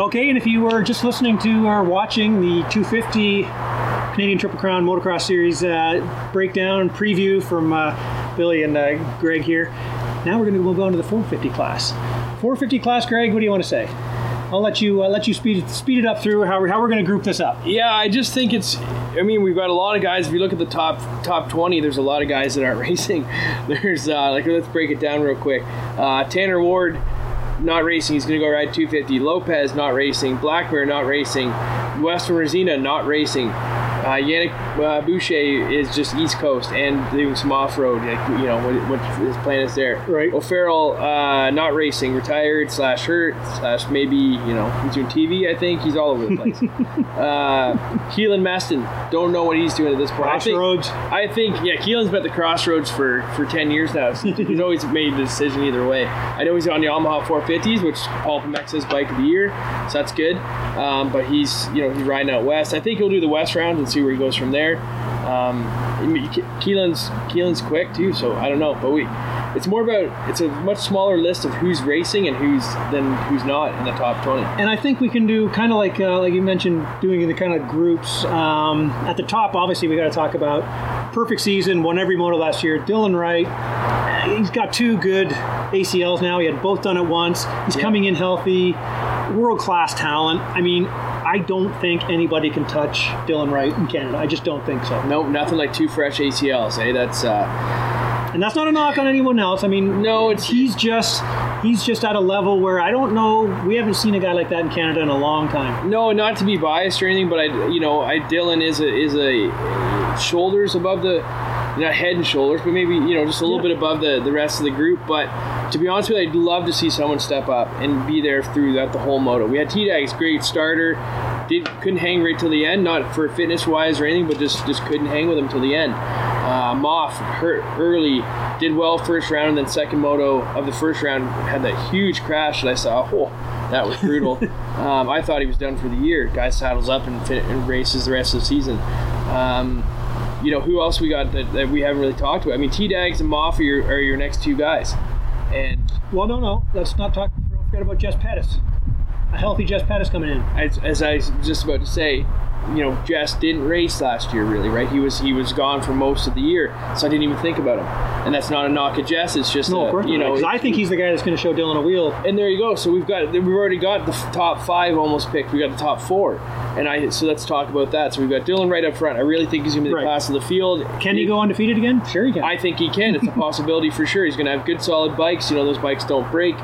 Okay, and if you were just listening to or watching the 250 Canadian Triple Crown Motocross Series uh, breakdown preview from uh, Billy and uh, Greg here, now we're going to move on to the 450 class. 450 class, Greg, what do you want to say? I'll let you uh, let you speed it, speed it up through how we're, how we're going to group this up. Yeah, I just think it's. I mean, we've got a lot of guys. If you look at the top top twenty, there's a lot of guys that aren't racing. There's uh, like let's break it down real quick. Uh, Tanner Ward, not racing. He's going to go ride 250. Lopez not racing. Black not racing. Westen Wrozyna not racing. Uh, Yannick uh, Boucher is just East Coast and doing some off road. Like, you know what, what his plan is there. Right. O'Farrell uh, not racing, retired slash hurt slash maybe you know he's doing TV. I think he's all over the place. uh, Keelan Meston don't know what he's doing at this point. Crossroads. I think, I think yeah, Keelan's been at the Crossroads for for ten years now. So he's always made the decision either way. I know he's on the Yamaha 450s, which PulpMX's bike of the year, so that's good. Um, but he's you know he's riding out west. I think he'll do the west round and see where he goes from there. Um, I mean, Ke- Keelan's Keelan's quick too, so I don't know. But we, it's more about it's a much smaller list of who's racing and who's than who's not in the top twenty. And I think we can do kind of like uh, like you mentioned, doing the kind of groups. Um, at the top, obviously, we got to talk about perfect season, won every moto last year. Dylan Wright, he's got two good ACLs now. He had both done at once. He's Yeah. coming in healthy, world class talent. I mean, I don't think anybody can touch Dylan Wright in Canada. I just don't think so. Nope, nothing like two fresh ACLs. Eh, that's uh, And that's not a knock on anyone else. I mean, no, it's he's just he's just at a level where I don't know. We haven't seen a guy like that in Canada in a long time. No, not to be biased or anything, but I, you know, I Dylan is a is a shoulders above the, not head and shoulders, but maybe you know just a little Yeah. bit above the the rest of the group. But to be honest with you, I'd love to see someone step up and be there through that the whole moto. We had T Dags, great starter, did couldn't hang right till the end, not for fitness wise or anything, but just just couldn't hang with him till the end. Uh, Moff hurt early, did well first round, and then second moto of the first round had that huge crash that I saw. Oh, that was brutal. um, I thought he was done for the year. Guy saddles up and, fin- and races the rest of the season. Um, you know who else we got that, that we haven't really talked about? I mean, T Dags and Moff are your, are your next two guys, and Well, no, no. Let's not talk. Don't forget about Jess Pettis. A healthy Jess Pettis coming in. as, as I was just about to say, you know, Jess didn't race last year really, right? He was he was gone for most of the year, so I didn't even think about him. And that's not a knock at Jess. It's just No, a, of course you know I think he's the guy that's going to show Dylan a wheel. and there you go. So we've got we've already got the top five almost picked. We got the top four, and I so let's talk about that. So we've got Dylan right up front. I really think he's gonna be the Right. class of the field. Can he go undefeated again? Sure, he can. I think he can. It's a possibility for sure. He's gonna have good solid bikes. You know those bikes don't break.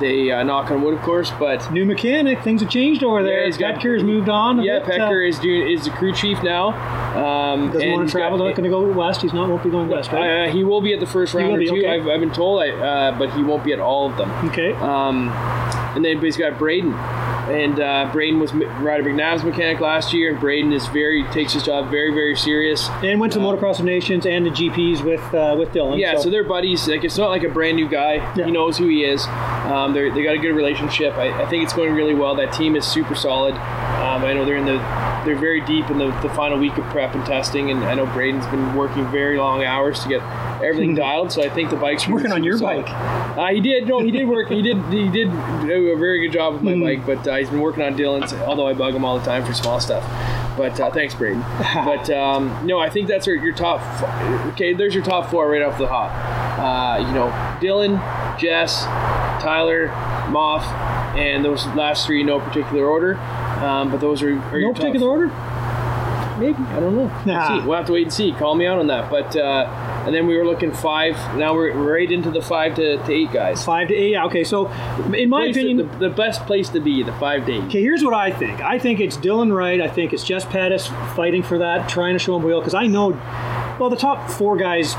They uh, knock on wood, of course, but New mechanic. Things have changed over there. Yeah, he's got- moved on. yeah, bit, Pecker uh, is doing is the crew chief now. Um, doesn't and want to travel. got- Not going to go west. He's not. Won't be going west, right? Uh, he will be at the first round will or two. okay. I've, I've been told, I, uh, but he won't be at all of them. okay. Um, and then he's got Braden, and uh, Braden was Ryder McNabb's mechanic last year, and Braden is very takes his job very very serious. and went to the Motocross of Nations and the GPs with uh, with Dylan. uh, Yeah, so, they're buddies. Like it's not like a brand new guy. Yeah. He knows who he is. Um, they're, they got a good relationship. I, I think it's going really well. That team is super solid. Um, I know they're in the they're very deep in the, the final week of prep and testing, and I know Braden's been working very long hours to get everything dialed. So I think the bike's Working on your solid. bike. Uh, he did. No, he did work. He did. He did do a very good job with my Hmm. bike, but uh, he's been working on Dylan's. Although I bug him all the time for small stuff. But uh, thanks, Braden. but um, no, I think that's your, your top. f- Okay, there's your top four right off the hop. Uh, you know, Dylan, Jess, Tyler, Moff, and those last three in no particular order. Um, but those are, are no your top- particular order. Maybe I don't know. We'll, see. we'll have to wait and see. Call me out on that. But uh, and then we were looking five. Now we're right into the five to, to eight guys. Five to eight. Yeah. Okay. So, in my Place to- opinion, the, the best place to be, the five to eight. Okay, here's what I think. I think it's Dylan Wright. I think it's Jess Pettis fighting for that, trying to show him wheel. Because I know, well, the top four guys,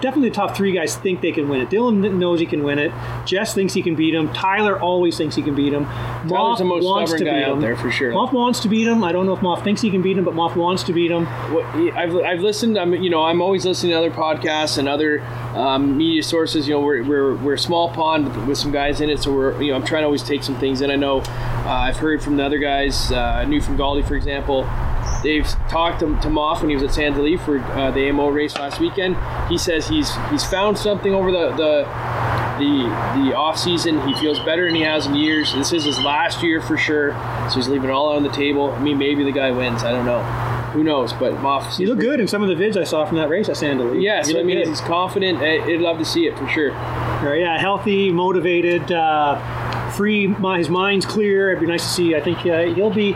definitely the top three guys think they can win it. Dylan knows he can win it. Jess thinks he can beat him. Tyler always thinks he can beat him. Tyler's Moff the most wants stubborn to guy beat out him. there for sure. Moff wants to beat him. I don't know if Moff thinks he can beat him, but Moff wants to beat him. What, I've, I've listened. I'm you know I'm always listening to other podcasts and other um, media sources. You know we're, we're, we're a small pond with, some guys in it, so we're you know I'm trying to always take some things in. I know uh, I've heard from the other guys. Uh, New from Galdi, for example. They've talked to, to Moff when he was at Sand Del Lee for uh, the AMO race last weekend. He says he's he's found something over the the the the off season. He feels better than he has in years. This is his last year for sure, so he's leaving it all on the table. I mean, maybe the guy wins. I don't know. Who knows? But Moff. You look good in some of the vids I saw from that race at Sand Del Lee. Yeah, You so I mean, good. he's confident. I- I'd love to see it for sure. Right, yeah, healthy, motivated, uh, free. His mind's clear. It'd be nice to see. I think uh, he'll be.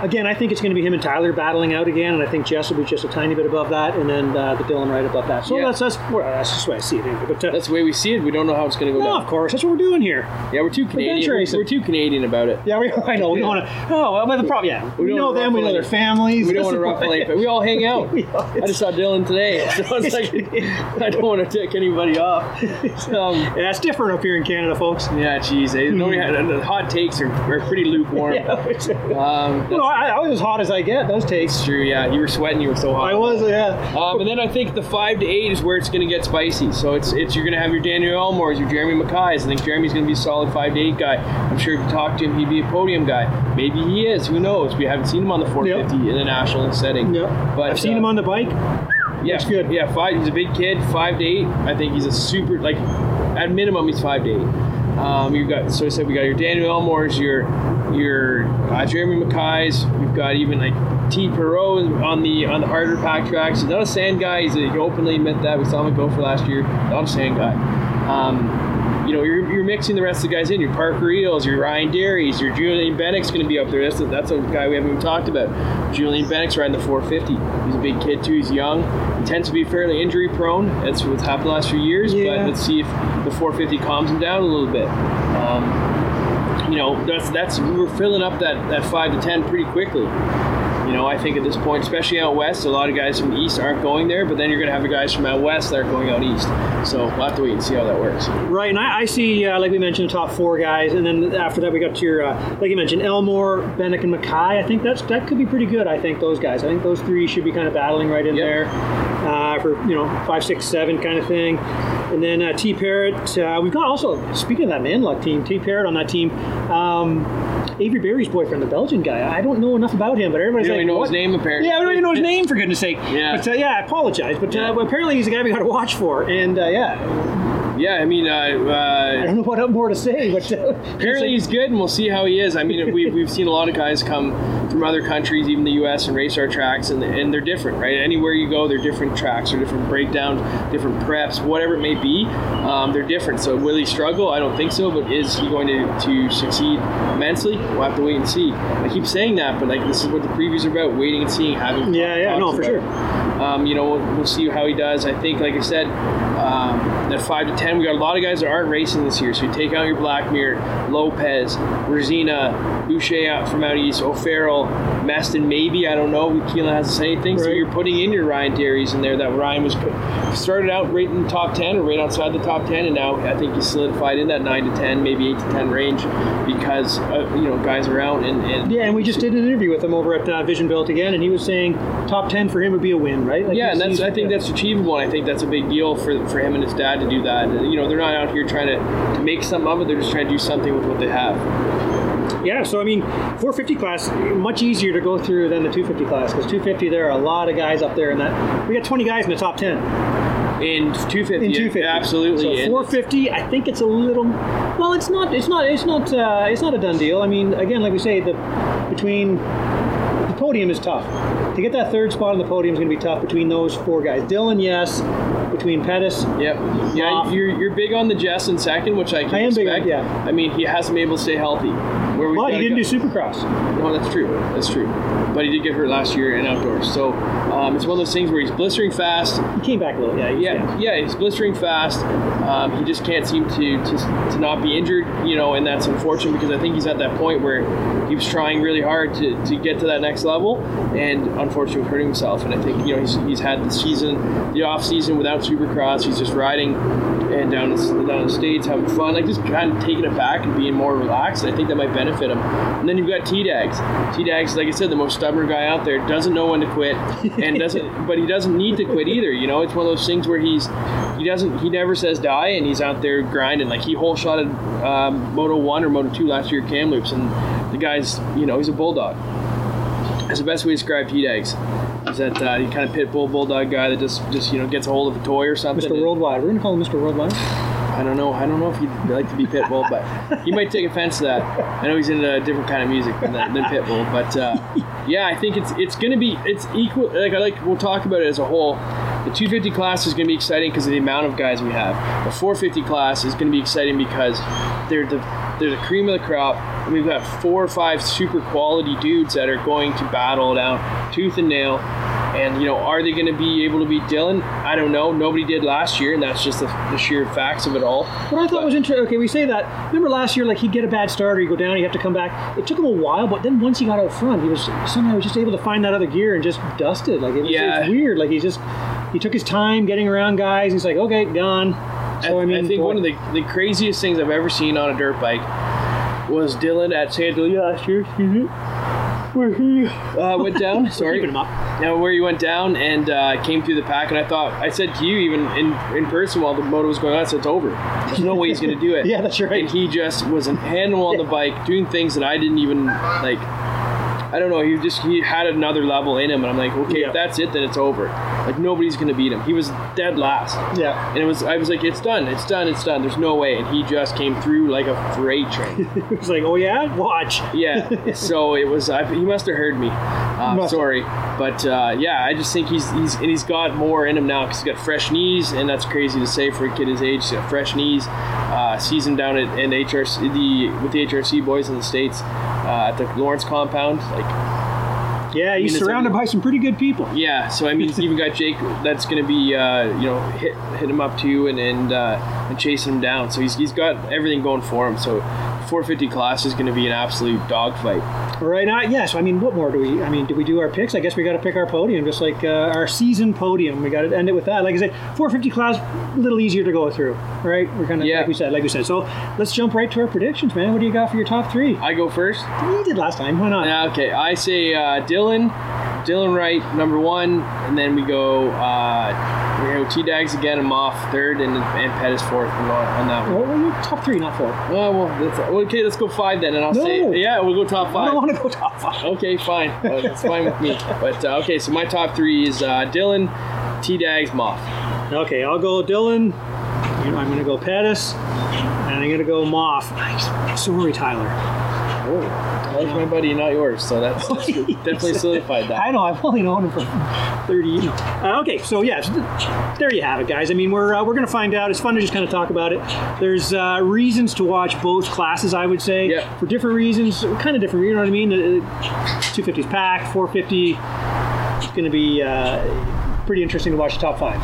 Again, I think it's going to be him and Tyler battling out again, and I think Jess will be just a tiny bit above that, and then uh, the Dylan right above that. So Yeah. that's that's well, that's just the way I see it. Anyway. But uh, That's the way we see it. We don't know how it's going to go no, down. of course, that's what we're doing here. Yeah, we're too Canadian. We're, we're too Canadian about it. Yeah, we, I know. We don't want to. Oh, well, but the problem. Yeah, we, don't know them. We know their families. We don't want to ruffle point. anything. We all hang out. We all- I just saw Dylan today, so it's like I don't want to tick anybody off. Um, Yeah, it's different up here in Canada, folks. yeah, geez, eh, nobody the hot takes are, are pretty lukewarm. Yeah, Um, I, I was as hot as I get. Those takes. true. Yeah, you were sweating. You were so hot. I was, yeah. Um, and then I think the five to eight is where it's going to get spicy. So it's it's you're going to have your Daniel Elmores, your Jeremy Mackay's. I think Jeremy's going to be a solid five to eight guy. I'm sure if you talk to him, he'd be a podium guy. Maybe he is. Who knows? We haven't seen him on the 450 in a national setting. Yeah, But I've seen uh, him on the bike. Yeah, Looks good. Yeah, five. He's a big kid. Five to eight. I think he's a super. Like, at minimum, he's five to eight. Um, you've got. So I said we got your Daniel Elmores, your your uh, Jeremy Mackay's. We've got even like T. Perot on the on the harder pack tracks. He's not a sand guy. He's a, he openly admit that. We saw him go for last year. Not a sand guy. Um, you know, you're, you're mixing the rest of the guys in. Your Parker Eels, your Ryan Derrys, your Julian Bennick's going to be up there. That's a, that's a guy we haven't even talked about. Julian Bennick's riding the 450. He's a big kid too. He's young. He tends to be fairly injury prone. That's what's happened the last few years. Yeah. But let's see if the 450 calms him down a little bit. Um, you know, that's that's we're filling up that that five to ten pretty quickly. You know, I think at this point, especially out west, a lot of guys from the east aren't going there, but then you're going to have the guys from out west that are going out east. So we'll have to wait and see how that works. Right, and I, I see, uh, like we mentioned, the top four guys, and then after that we got to your, uh, like you mentioned, Elmore, Bennick, and Mackay. I think that's that could be pretty good. I think those guys. I think those three should be kind of battling right in Yep. there uh, for you know five, six, seven kind of thing. And then uh, T Parrott. Uh, we've got also speaking of that Manluk team, T Parrott on that team. Um, Avery Berry's boyfriend, the Belgian guy. I don't know enough about him, but everybody's You don't like, know what? his name, apparently. Yeah, I don't even know his name for goodness sake. Yeah. but uh, yeah, I apologize, but uh, apparently he's a guy we got to watch for, and uh, yeah, Yeah, I mean, uh, I uh, don't know what more to say, but uh, apparently he's good, and we'll see how he is. I mean, we've, we've seen a lot of guys come from other countries, even the U.S., and race our tracks, and, and they're different, right? Anywhere you go, they're different tracks, or different breakdowns, different preps, whatever it may be. Um, they're different. So will he struggle? I don't think so. But is he going to, to succeed immensely? We'll have to wait and see. I keep saying that, but like this is what the previews are about: waiting and seeing. Having Yeah, yeah, no, for about sure. Um, you know, we'll, we'll see how he does. I think, like I said, um, that five to ten, we got a lot of guys that aren't racing this year. So you take out your Blackmere, Lopez, Wrozyna, Boucher out from out east, O'Farrell, Meston, maybe I don't know. Keelan hasn't said anything. So you're putting in your Ryan Derrys in there. That Ryan was put, started out right in the top ten or right outside the top ten, and now I think he's solidified in that nine to ten, maybe eight to ten range because uh, you know guys are out and, and Yeah, and we just did an interview with him over at uh, Vision Built again, and he was saying top ten for him would be a win, right? Like yeah, and that's I think yeah. that's achievable, and I think that's a big deal for for him and his dad to do that. You know, they're not out here trying to, to make something of it; they're just trying to do something with what they have. yeah. So I mean, 450 class much easier to go through than the 250 class because 250 there are a lot of guys up there, in that we got 20 guys in the top 10 In 250, in 250. absolutely. So 450, I think it's a little. Well, it's not. It's not. It's not. Uh, it's not a done deal. I mean, again, like we say, the between the podium is tough. To get that third spot on the podium is going to be tough between those four guys. Dylan, yes. Between Pettis, Yep. Yeah, you're, you're big on the Jess in second, which I can I am big on- expect. yeah. I mean, he hasn't been able to stay healthy. Where but he didn't guy- do Supercross. No, that's true. That's true. But he did get hurt last year in outdoors. So um, it's one of those things where he's blistering fast. He came back a little. Yeah. he- Yeah, yeah, he's blistering fast. Um, he just can't seem to, to to not be injured, you know, and that's unfortunate because I think he's at that point where he was trying really hard to, to get to that next level, and unfortunately hurt himself. And I think you know he's, he's had the season, the off season without Supercross. He's just riding and down the, down the states having fun, like just kind of taking it back and being more relaxed. I think that might benefit him. And then you've got T Dags. T Dags, like I said, the most stubborn guy out there, doesn't know when to quit, and doesn't, but he doesn't need to quit either. You know, it's one of those things where he's he doesn't he never says die, and he's out there grinding. Like he whole shotted um, Moto One or Moto Two last year at Kamloops, and the guy's you know he's a bulldog. That's the best way to describe T Dags. Is that uh, kind of pit bull bulldog guy that just just you know gets a hold of a toy or something. Mr. Worldwide. We're gonna call him Mr. Worldwide. I don't know. I don't know if he'd like to be Pitbull, but he might take offense to that. I know he's into a different kind of music than, than Pitbull, but uh, yeah, I think it's it's gonna be it's equal. Like I like we'll talk about it as a whole. The 250 class is going to be exciting because of the amount of guys we have. The 450 class is going to be exciting because they're the they're the cream of the crop. And we've got four or five super quality dudes that are going to battle it out tooth and nail. And you know, are they going to be able to beat Dylan? I don't know. Nobody did last year, and that's just the, the sheer facts of it all. What I thought was interesting. Okay, we say that. Remember last year, like he'd get a bad start, or he'd go down, he'd have to come back. It took him a while, but then once he got out front, he was somehow he was just able to find that other gear and just dusted. Like it was, Yeah. it was weird. Like he just he took his time getting around guys. He's like, okay, gone. So I, I, mean, I think boy. one of the, the craziest things I've ever seen on a dirt bike was Dylan at Santa Lucia last year, where he uh, went down. Sorry, him up. Now, where he went down and uh, came through the pack, and I thought I said to you even in, in person while the moto was going on, I said it's over. There's no way he's going to do it. Yeah, that's right. And he just was an animal on the bike, doing things that I didn't even like. I don't know. He just he had another level in him, and I'm like, okay, Yeah. if that's it, then it's over. Like nobody's to beat him. He was dead last. Yeah. And it was, I was like, it's done, it's done, it's done. There's no way. And he just came through like a freight train. It was like, oh yeah, watch. yeah. So it was, I, he must have heard me. Uh, sorry. But uh, yeah, I just think he's, he's, and he's got more in him now because he's got fresh knees, and that's crazy to say for a kid his age. He's got fresh knees. Uh, him down at in HRC, the, with the HRC boys in the States uh, at the Lawrence compound. Like, Yeah, he's it's a- surrounded by some pretty good people. yeah, so I mean, he's even got Jake that's going to be, uh, you know, hit hit him up too and and, uh, and chasing him down. So he's, he's got everything going for him. So 450 class is going to be an absolute dogfight. Right now, yeah. So I mean, what more do we? I mean, do we do our picks? I guess we got to pick our podium, just like uh, our season podium. We got to end it with that. Like I said, 450 class, a little easier to go through, right? We're kind of Yeah. like we said, like we said. So let's jump right to our predictions, man. What do you got for your top three? I go first. You did last time. Why not? Yeah, okay. I say uh, Dylan, Dylan Wright number one, and then we go uh, we go T Dags again and Moff third, and and Pettis fourth on, on that one. What were your top three, not four? I Oh well, that's, okay. Let's go five then, and I'll No. say yeah. We'll go top five. don't want to go top five. Okay, fine. Uh, that's fine with me. But uh, okay, so my top three is uh, Dylan, T Dags, Moff. Okay, I'll go Dylan. You know, I'm going to go Pettis, and I'm going to go Moff. Nice. Sorry, Tyler. Oh, my buddy, not yours. So that's, that's definitely solidified that. I know. I've only known him for 30 years. Uh, okay, so yes, there you have it, guys. I mean, we're uh, we're going to find out. It's fun to just kind of talk about it. There's uh, reasons to watch both classes, I would say, Yeah. for different reasons, kind of different. You know what I mean? Uh, 250's packed, 450 is going to be uh, pretty interesting to watch the top five.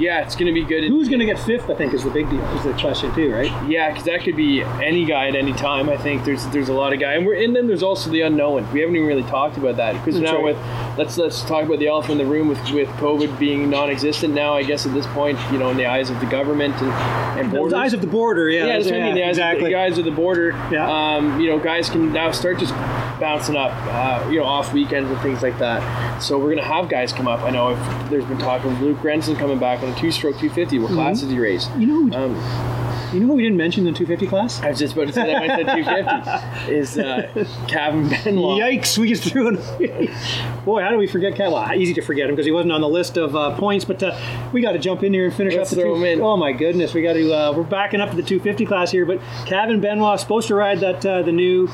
Yeah, it's gonna be good. Who's going to get fifth? I think is the big deal. Is the question too, right? Yeah, because that could be any guy at any time. I think there's there's a lot of guy, and we're and then there's also the unknown. We haven't even really talked about that because now right. with let's let's talk about the elephant in the room with with COVID being non-existent now. I guess at this point, you know, in the eyes of the government and and The eyes of the border, yeah. yeah, that's what I mean. The eyes of exactly. the guys of the border. Yeah. Um, you know, guys can now start just bouncing up. Uh, you know, off weekends and things like that. So we're gonna have guys come up. I know if there's been talk of Luke Grenson coming back on a two-stroke 250. What class did he race? You know, Um, you know what we didn't mention in the 250 class? I was just about to say that when I said 250 is uh, Kevin Benoit. Yikes! We just threw it. Boy, how do we forget Cat? Well, easy to forget him because he wasn't on the list of uh, points. But uh, we got to jump in here and finish Let's up the throw two. him in. Oh my goodness, we got to. Uh, we're backing up to the 250 class here. But Kevin Benoit supposed to ride that uh, the new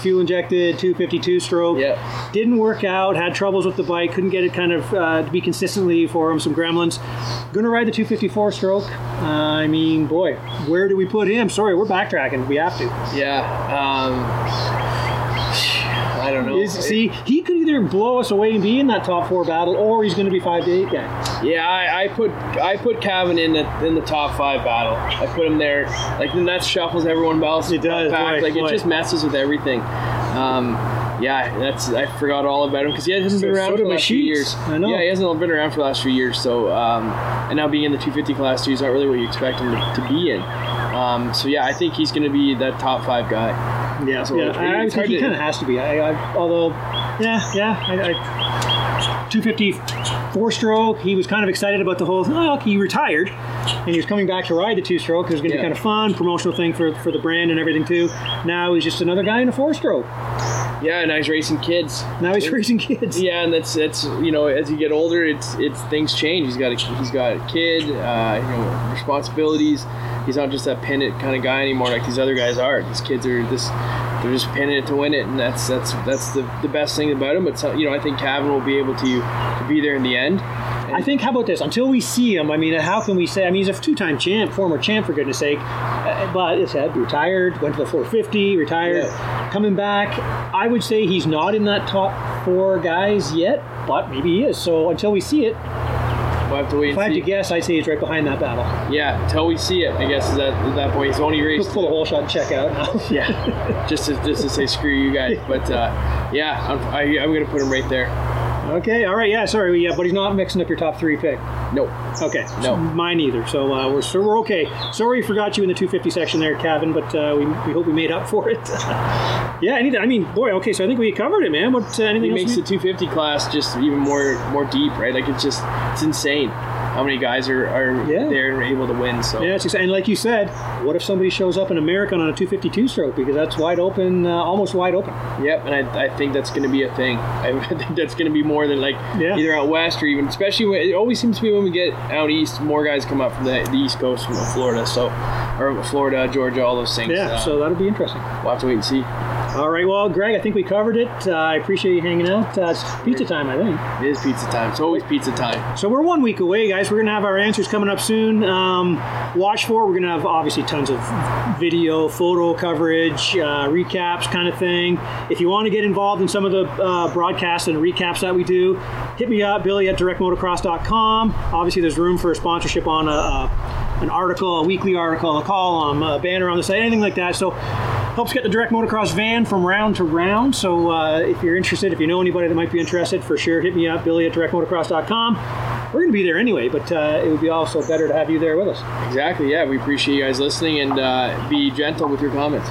fuel injected 252 stroke. Yeah. Didn't work out. Had troubles with the bike. Couldn't get it kind of uh, to be consistently for him. Some gremlins. Gonna ride the 254 stroke. Uh, I mean, boy, where do we put him? Sorry, we're backtracking. We have to. Yeah. Um, I don't know. Is, see, he either blow us away and be in that top four battle, or he's going to be five to eight guy. Yeah, I, I put I put Kevin in the in the top five battle. I put him there. Like then that shuffles everyone else It does, boy, like boy. it just messes with everything. Um, yeah, that's I forgot all about him because he hasn't been around so for the last few years. I know. Yeah, he hasn't been around for the last few years. So um, and now being in the 250 class too, he's not really what you expect him to, to be in. Um, so yeah, I think he's going to be that top five guy. Yeah, So yeah. I, I think he kind of has to be. I, I, although, yeah, yeah. I, I, 250 four stroke. He was kind of excited about the whole. Oh, he retired, and he was coming back to ride the two stroke. It was going to Yeah. be kind of fun, promotional thing for for the brand and everything too. Now he's just another guy in a four stroke. Yeah, and now he's racing kids. Now he's racing kids. Yeah, and that's that's you know as you get older, it's it's things change. He's got a he's got a kid, uh, you know, responsibilities. he's not just that it kind of guy anymore like these other guys are. These kids are just they're just pinning it to win it, and that's that's that's the, the best thing about him. But so, you know, I think Kaven will be able to to be there in the end. I think, how about this? Until we see him, I mean, how can we say? I mean, he's a two-time champ, former champ, for goodness sake. Uh, but it's said retired, went to the 450, retired, Yeah. coming back. I would say he's not in that top four guys yet, but maybe he is. So until we see it, We'll have to wait if I had to guess, I'd say he's right behind that battle. Yeah, until we see it, I guess is that at that point he's only He'll raced. pull a whole shot and check out. Yeah, just to just to say screw you guys. But uh, yeah, I'm, I, I'm gonna put him right there. Okay, all right, yeah, sorry, yeah, but he's not mixing up your top three pick. Nope. Okay. No. Mine either. So uh, we're so we're okay. Sorry, we forgot you in the 250 section there, Kevin, but uh, we, we hope we made up for it. yeah. Anything. I mean, boy. Okay. So I think we covered it, man. What? Uh, anything It else? makes the 250 class just even more more deep, right? Like it's just it's insane how many guys are, are Yeah. there and are able to win. So yeah, it's exciting. And like you said, what if somebody shows up in American on a 252 stroke because that's wide open, uh, almost wide open. Yep, and I, I think that's going to be a thing. I think that's going to be more than like Yeah. either out west or even, especially when it always seems to be when we get out east, more guys come up from the, the east coast from Florida, so or Florida, Georgia, all those things. Yeah. Uh, so that'll be interesting. we'll have to wait and see. All right. Well, Greg, I think we covered it. Uh, I appreciate you hanging out. Uh, it's pizza time, I think. It is pizza time. It's always pizza time. So we're one week away, guys. We're gonna have our answers coming up soon. Um, watch for. it. We're gonna have obviously tons of video, photo coverage, uh, recaps, kind of thing. If you want to get involved in some of the uh, broadcasts and recaps that we do, hit me up, Billy at directmotocross.com. Obviously, there's room for a sponsorship on a, a, an article, a weekly article, a column, a banner on the site, anything like that. So helps get the direct motocross van from round to round. So uh, if you're interested, if you know anybody that might be interested, for sure, hit me up, Billy at directmotocross.com. We're going to be there anyway, but uh, it would be also better to have you there with us. Exactly. Yeah, we appreciate you guys listening and uh, be gentle with your comments.